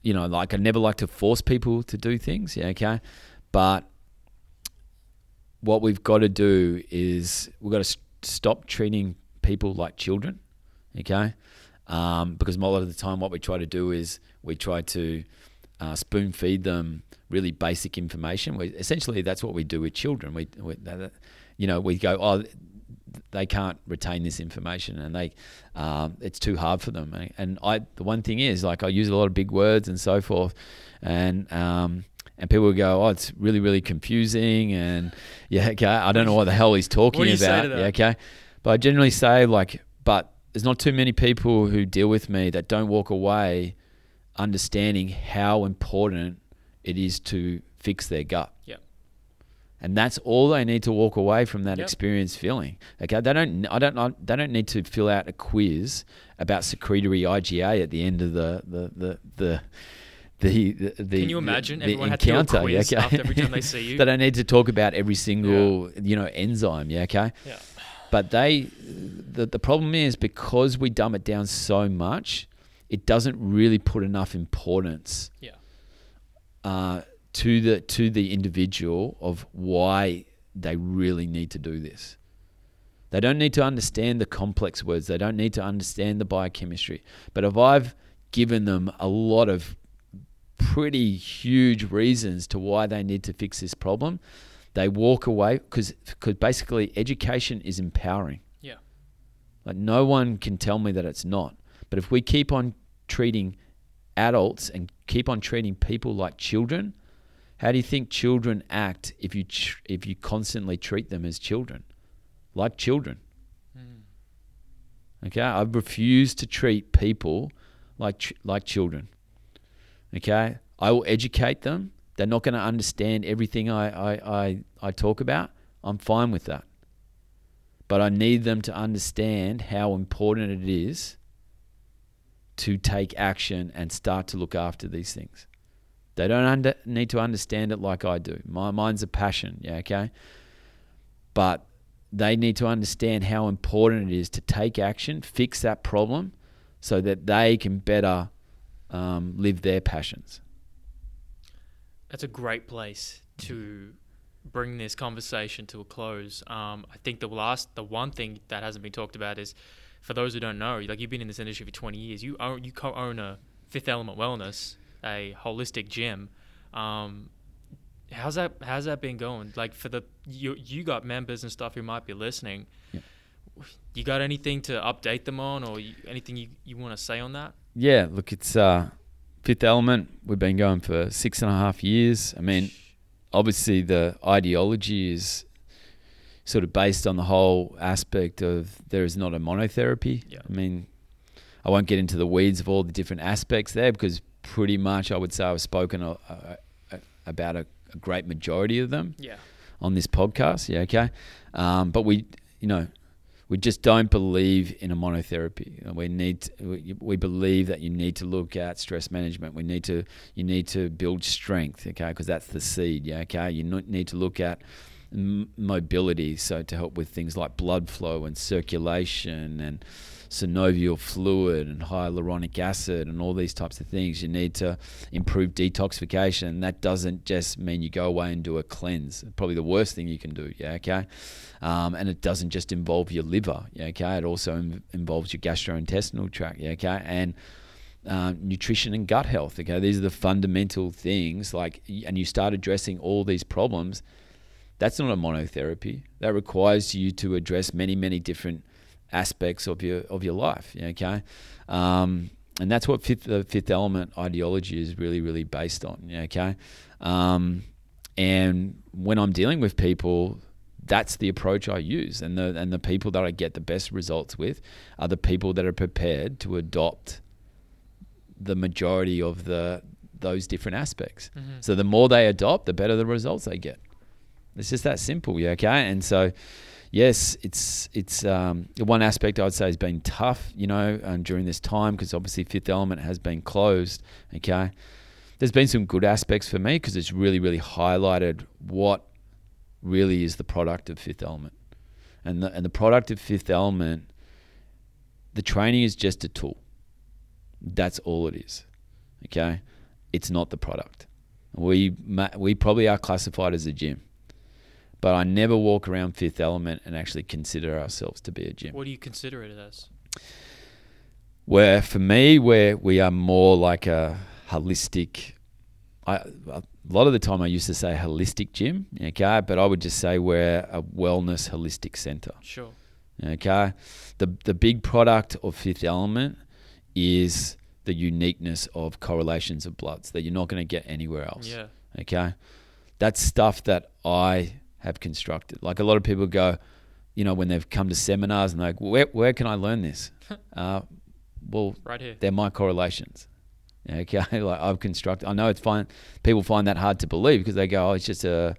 you know, like I never like to force people to do things, yeah, okay? But what we've got to do is we've got to st- stop treating people like children, okay? Um, because a lot of the time, what we try to do is we try to uh, spoon feed them really basic information. We, essentially, that's what we do with children. We, we you know, we go, oh, they can't retain this information and they um, it's too hard for them. And I the one thing is like I use a lot of big words and so forth and um, and people go oh it's really really confusing. And yeah okay I don't know what the hell he's talking What do you say about. yeah okay. But I generally say like but there's not too many people who deal with me that don't walk away understanding how important it is to fix their gut. Yep. And that's all they need to walk away from that Yep. experience feeling. Okay, they don't. I don't. I- They don't need to fill out a quiz about secretory IgA at the end of the the the the. The, the, the, Can you imagine? the Everyone had to do a encounter, quiz yeah, okay? after every time they see you. they don't need to talk about every single you know enzyme. Yeah, okay. Yeah. But they, the the problem is because we dumb it down so much, it doesn't really put enough importance Yeah. uh, to the to the individual of why they really need to do this. They don't need to understand the complex words. They don't need to understand the biochemistry. But if I've given them a lot of pretty huge reasons to why they need to fix this problem, they walk away because because basically education is empowering. Yeah. Like no one can tell me that it's not. But if we keep on treating adults and keep on treating people like children, how do you think children act if you tr- if you constantly treat them as children, like children? Hmm. Okay, I refuse to treat people like ch- like children. Okay, I will educate them. They're not going to understand everything I, I, I, I talk about. I'm fine with that. But I need them to understand how important it is to take action and start to look after these things. They don't under, need to understand it like I do. My mine's a passion, yeah, okay? But they need to understand how important it is to take action, fix that problem, so that they can better um, live their passions. That's a great place to bring this conversation to a close. Um, I think the last, the one thing that hasn't been talked about is, for those who don't know, like you've been in this industry for 20 years, you own, you co-own a Fifth Element Wellness, a holistic gym. Um, how's that? How's that been going? Like for the you, you got members and stuff who might be listening. Yep. You got anything to update them on, or you, anything you, you want to say on that? Yeah, look, it's uh, Fifth Element. We've been going for six and a half years. I mean, obviously the ideology is sort of based on the whole aspect of there is not a monotherapy. Yeah. I mean, I won't get into the weeds of all the different aspects there because pretty much I would say I've spoken a, a, a, about a, a great majority of them Yeah. on this podcast. Yeah, okay. Um, but we, you know, we just don't believe in a monotherapy. We need, to, we, we believe that you need to look at stress management. We need to, you need to build strength. Okay, because that's the seed. Yeah, okay. You need to look at m- mobility, so to help with things like blood flow and circulation and synovial fluid and hyaluronic acid and all these types of things. You need to improve detoxification. That doesn't just mean you go away and do a cleanse. Probably the worst thing you can do. Yeah, okay. Um, and it doesn't just involve your liver. Yeah, okay. It also in- involves your gastrointestinal tract. Yeah, okay. And um, nutrition and gut health. Okay, these are the fundamental things. Like, and you start addressing all these problems. That's not a monotherapy. That requires you to address many, many different aspects of your of your life. Okay, um, and that's what fifth, the fifth element ideology is really, really based on. Okay, um, and when I'm dealing with people, that's the approach I use, and the and the people that I get the best results with are the people that are prepared to adopt the majority of the those different aspects. So the more they adopt, the better the results they get. It's just that simple, yeah. Okay, and so yes, it's it's um, one aspect I'd say has been tough, you know, um, during this time because obviously Fifth Element has been closed. Okay, there's been some good aspects for me because it's really really highlighted what really is the product of Fifth Element, and the and the product of Fifth Element, the training is just a tool. That's all it is. Okay, it's not the product. We we probably are classified as a gym but I never walk around Fifth Element and actually consider ourselves to be a gym. What do you consider it as? Where for me, where we are more like a holistic. I, a lot of the time I used to say holistic gym, okay, but I would just say we're a wellness holistic center. Sure. Okay, the the big product of Fifth Element is the uniqueness of correlations of bloods that you're not going to get anywhere else. Yeah. Okay, that's stuff that I have constructed. Like a lot of people go, you know, when they've come to seminars and they're like, where, where can I learn this? uh, well, Right here. they're my correlations. Okay, like I've constructed. I know it's fine. People find that hard to believe because they go, "Oh, it's just a,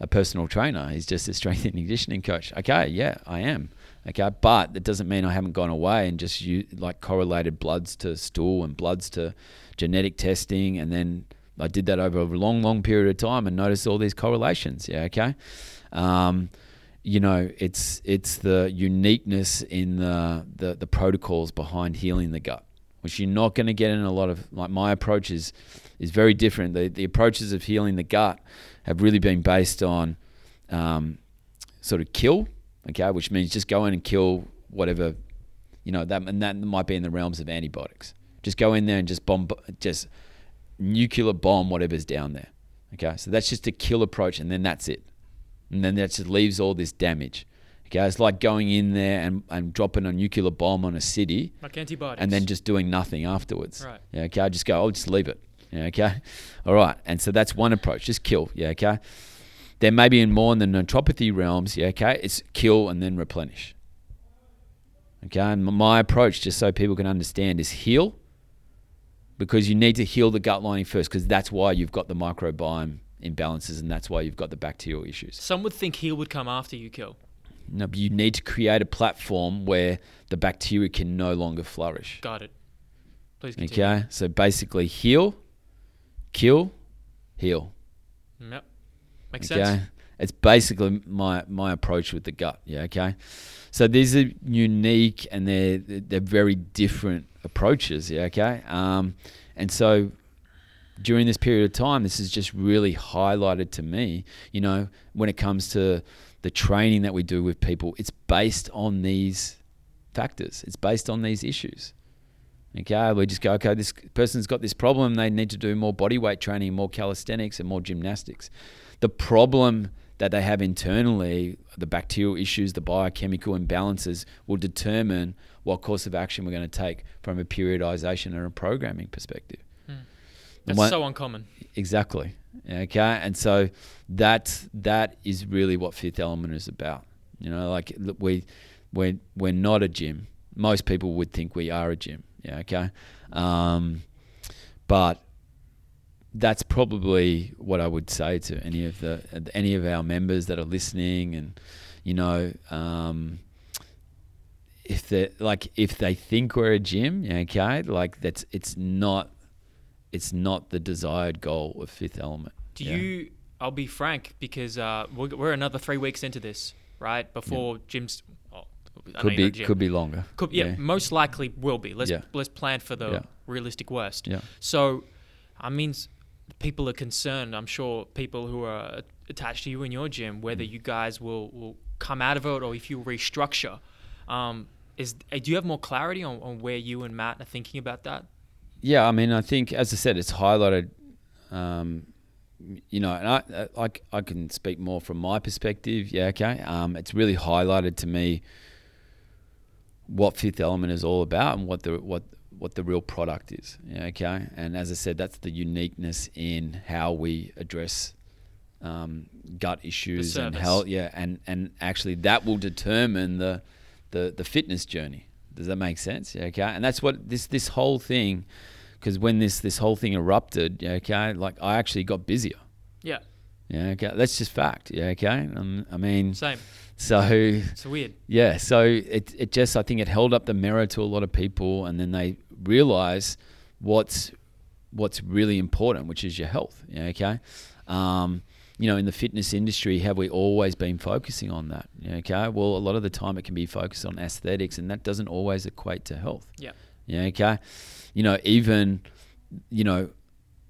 a personal trainer. He's just a strength and conditioning coach." Okay, yeah, I am. Okay, but that doesn't mean I haven't gone away and just you like correlated bloods to stool and bloods to genetic testing, and then I did that over a long, long period of time and noticed all these correlations. Yeah, okay. Um, you know, it's it's the uniqueness in the, the the protocols behind healing the gut, which you're not going to get in a lot of. Like my approach is is very different. The the approaches of healing the gut have really been based on um, sort of kill, okay, which means just go in and kill whatever, you know, that and that might be in the realms of antibiotics. Just go in there and just bomb, just nuclear bomb whatever's down there. Okay, so that's just a kill approach, and then that's it, and then that just leaves all this damage. Okay, it's like going in there and, and dropping a nuclear bomb on a city, Like antibiotics. and then just doing nothing afterwards. Right. Yeah, okay, I just go, I'll just leave it. Yeah, okay. All right. And so that's one approach, just kill. Yeah, okay. Then maybe in more in the naturopathy realms, yeah, okay, it's kill and then replenish. Okay. And my approach, just so people can understand, is heal because you need to heal the gut lining first because that's why you've got the microbiome imbalances and that's why you've got the bacterial issues. Some would think heal would come after you kill. No, but you need to create a platform where the bacteria can no longer flourish. Got it. Please continue. Okay, so basically heal, kill, heal. Yep. Makes okay, sense. it's basically my my approach with the gut. Yeah, okay. So these are unique and they're they're very different approaches. Yeah, okay. Um, and so during this period of time, this is just really highlighted to me. You know, when it comes to the training that we do with people, it's based on these factors. It's based on these issues. Okay, we just go, okay, this person's got this problem. They need to do more body weight training, more calisthenics, and more gymnastics. The problem that they have internally, the bacterial issues, the biochemical imbalances, will determine what course of action we're going to take from a periodization and a programming perspective. That's one- so uncommon. Exactly. Okay, and so that that is really what Fifth Element is about. You know, like we we're we're not a gym. Most people would think we are a gym. Yeah. Okay. Um, but that's probably what I would say to any of the any of our members that are listening, and you know, um, if they like if they think we're a gym, okay, like that's it's not it's not the desired goal of Fifth Element. Do Yeah. you? I'll be frank because uh, we're, we're another three weeks into this, right? Before gyms. Oh, I could be could be longer. Could, yeah, most likely will be. Let's Yeah. let's plan for the Yeah. realistic worst. Yeah. So, I mean, people are concerned. I'm sure people who are attached to you in your gym, whether Mm. you guys will, will come out of it or if you restructure. Um, is uh, do you have more clarity on, on where you and Matt are thinking about that? Yeah, I mean, I think as I said, it's highlighted. Um, you know, and I, I I can speak more from my perspective. Yeah, okay. Um, it's really highlighted to me what Fifth Element is all about and what the what what the real product is. Okay. And as I said, that's the uniqueness in how we address um, gut issues and health. Yeah, and and actually that will determine the the the fitness journey. Does that make sense? Yeah, okay. And that's what this this whole thing because when this this whole thing erupted, yeah, okay, like I actually got busier. Yeah. Yeah, okay, that's just fact. Yeah, okay. Um, I mean, Same. so It's weird. yeah, so it it just I think it held up the mirror to a lot of people, and then they realize what's what's really important, which is your health. Okay. Um, you know, in the fitness industry, have we always been focusing on that? Okay. Well, a lot of the time it can be focused on aesthetics, and that doesn't always equate to health. Yeah. Yeah, okay. You know, even you know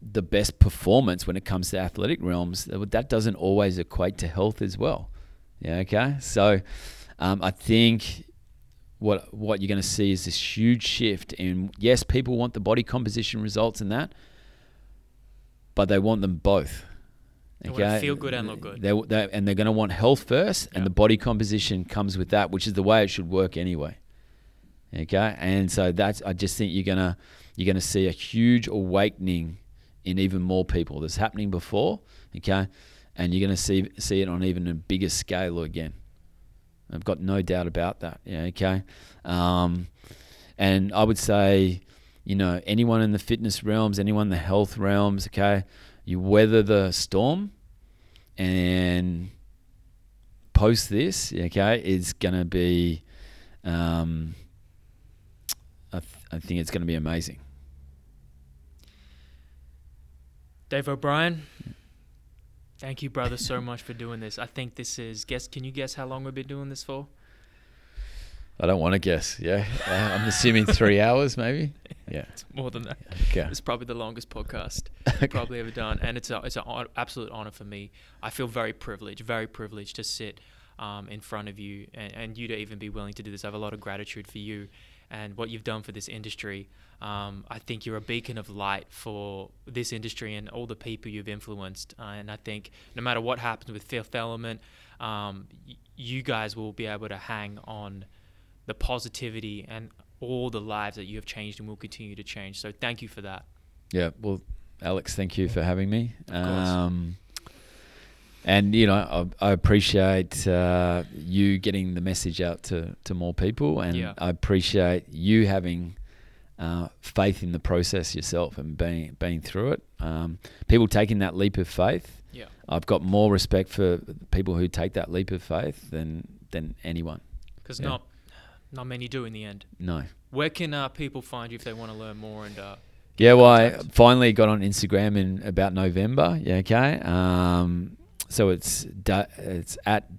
the best performance when it comes to athletic realms, that doesn't always equate to health as well. Yeah, okay. So um, I think what what you're going to see is this huge shift in yes, people want the body composition results and that, but they want them both. They wanna feel good and look good. They, they, and they're going to want health first, and the body composition comes with that, which is the way it should work anyway. Okay, and so that's I just think you're gonna you're gonna see a huge awakening in even more people that's happening before. Okay, and you're gonna see see it on even a bigger scale again. I've got no doubt about that. Yeah, okay. Um, and I would say, you know, anyone in the fitness realms, anyone in the health realms, okay, you weather the storm and post this, okay, is going to be, um, I, th- I think it's going to be amazing. Dave O'Brien, thank you, brother, so much for doing this. I think this is guess. Can you guess how long we've been doing this for? I don't want to guess. Yeah, uh, I'm assuming three hours, maybe. Yeah. It's more than that. Okay. It's probably the longest podcast we've probably ever done, and it's a, it's an absolute honor for me. I feel very privileged, very privileged to sit um, in front of you, and, and you to even be willing to do this. I have a lot of gratitude for you and what you've done for this industry. Um, I think you're a beacon of light for this industry and all the people you've influenced. Uh, and I think no matter what happens with Fifth Element, um, y- you guys will be able to hang on the positivity and all the lives that you have changed and will continue to change. So thank you for that. Yeah. Well, Alex, thank you for having me. Um, and you know, I, I appreciate uh, you getting the message out to, to more people, and Yeah. I appreciate you having uh, faith in the process yourself and being being through it. Um, people taking that leap of faith. Yeah. I've got more respect for people who take that leap of faith than than anyone. Because Yeah. not not many do in the end. No. Where can uh, people find you if they want to learn more? And uh, Yeah, well, I finally got on Instagram in about November. Yeah, okay. Um, so it's da- it's at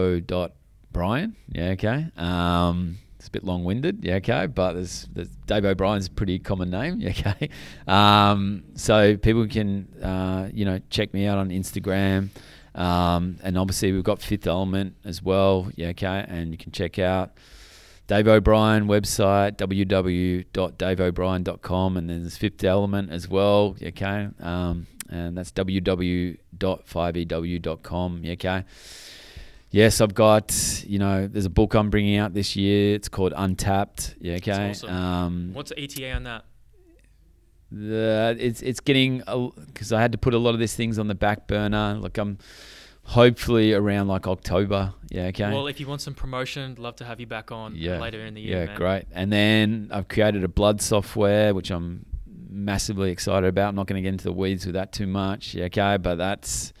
dave.o.brien. Yeah, okay. Um, it's a bit long winded. Yeah, okay. But there's, there's Dave O'Brien's a pretty common name. Okay. Um, so people can, uh, you know, check me out on Instagram. Um, and obviously we've got Fifth Element as well. Yeah, okay. And you can check out Dave O'Brien website, www.daveo'brien.com, and then there's Fifth Element as well, okay? Um, and that's www.5ew.com, okay? Yes, I've got, you know, there's a book I'm bringing out this year. It's called Untapped, yeah, okay? awesome. Um, what's the ETA on that? the, it's it's getting because I had to put a lot of these things on the back burner. Like I'm hopefully around like October, yeah, okay? Well, if you want some promotion, love to have you back on yeah, later in the year. Yeah, man. great. And then I've created a blood software, which I'm massively excited about. I'm not going to get into the weeds with that too much. Yeah, okay, but that's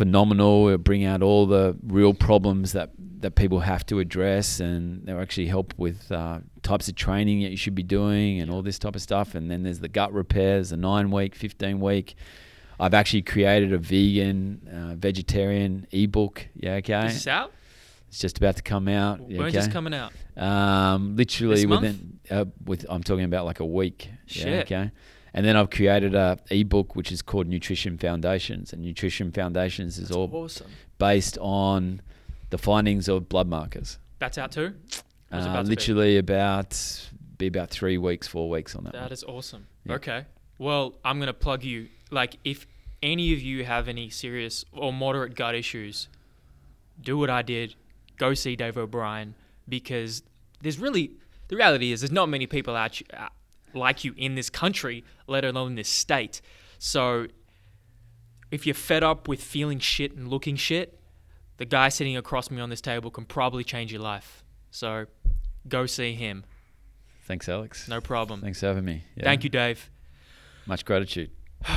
phenomenal. It'll bring out all the real problems that that people have to address, and they'll actually help with uh, types of training that you should be doing, and all this type of stuff. And then there's the gut repairs, the nine week, fifteen week. I've actually created a vegan, uh, vegetarian ebook. Yeah, okay. Is this out? It's just about to come out. yeah, When's okay? this coming out? Um, literally This within uh, with I'm talking about like a week. Yeah, Shit. okay. And then I've created a ebook which is called Nutrition Foundations, and Nutrition Foundations is That's all awesome. based on the findings of blood markers. That's out too. Uh, about to literally about be about three weeks, four weeks on that. That one. is awesome. Yeah. Okay. Well, I'm gonna plug you. Like, if any of you have any serious or moderate gut issues, do what I did. Go see Dave O'Brien because there's really the reality is there's not many people out like you in this country, let alone this state. So, if you're fed up with feeling shit and looking shit, the guy sitting across me on this table can probably change your life. So, go see him. Thanks, Alex. No problem. Thanks for having me. Yeah. Thank you, Dave. Much gratitude.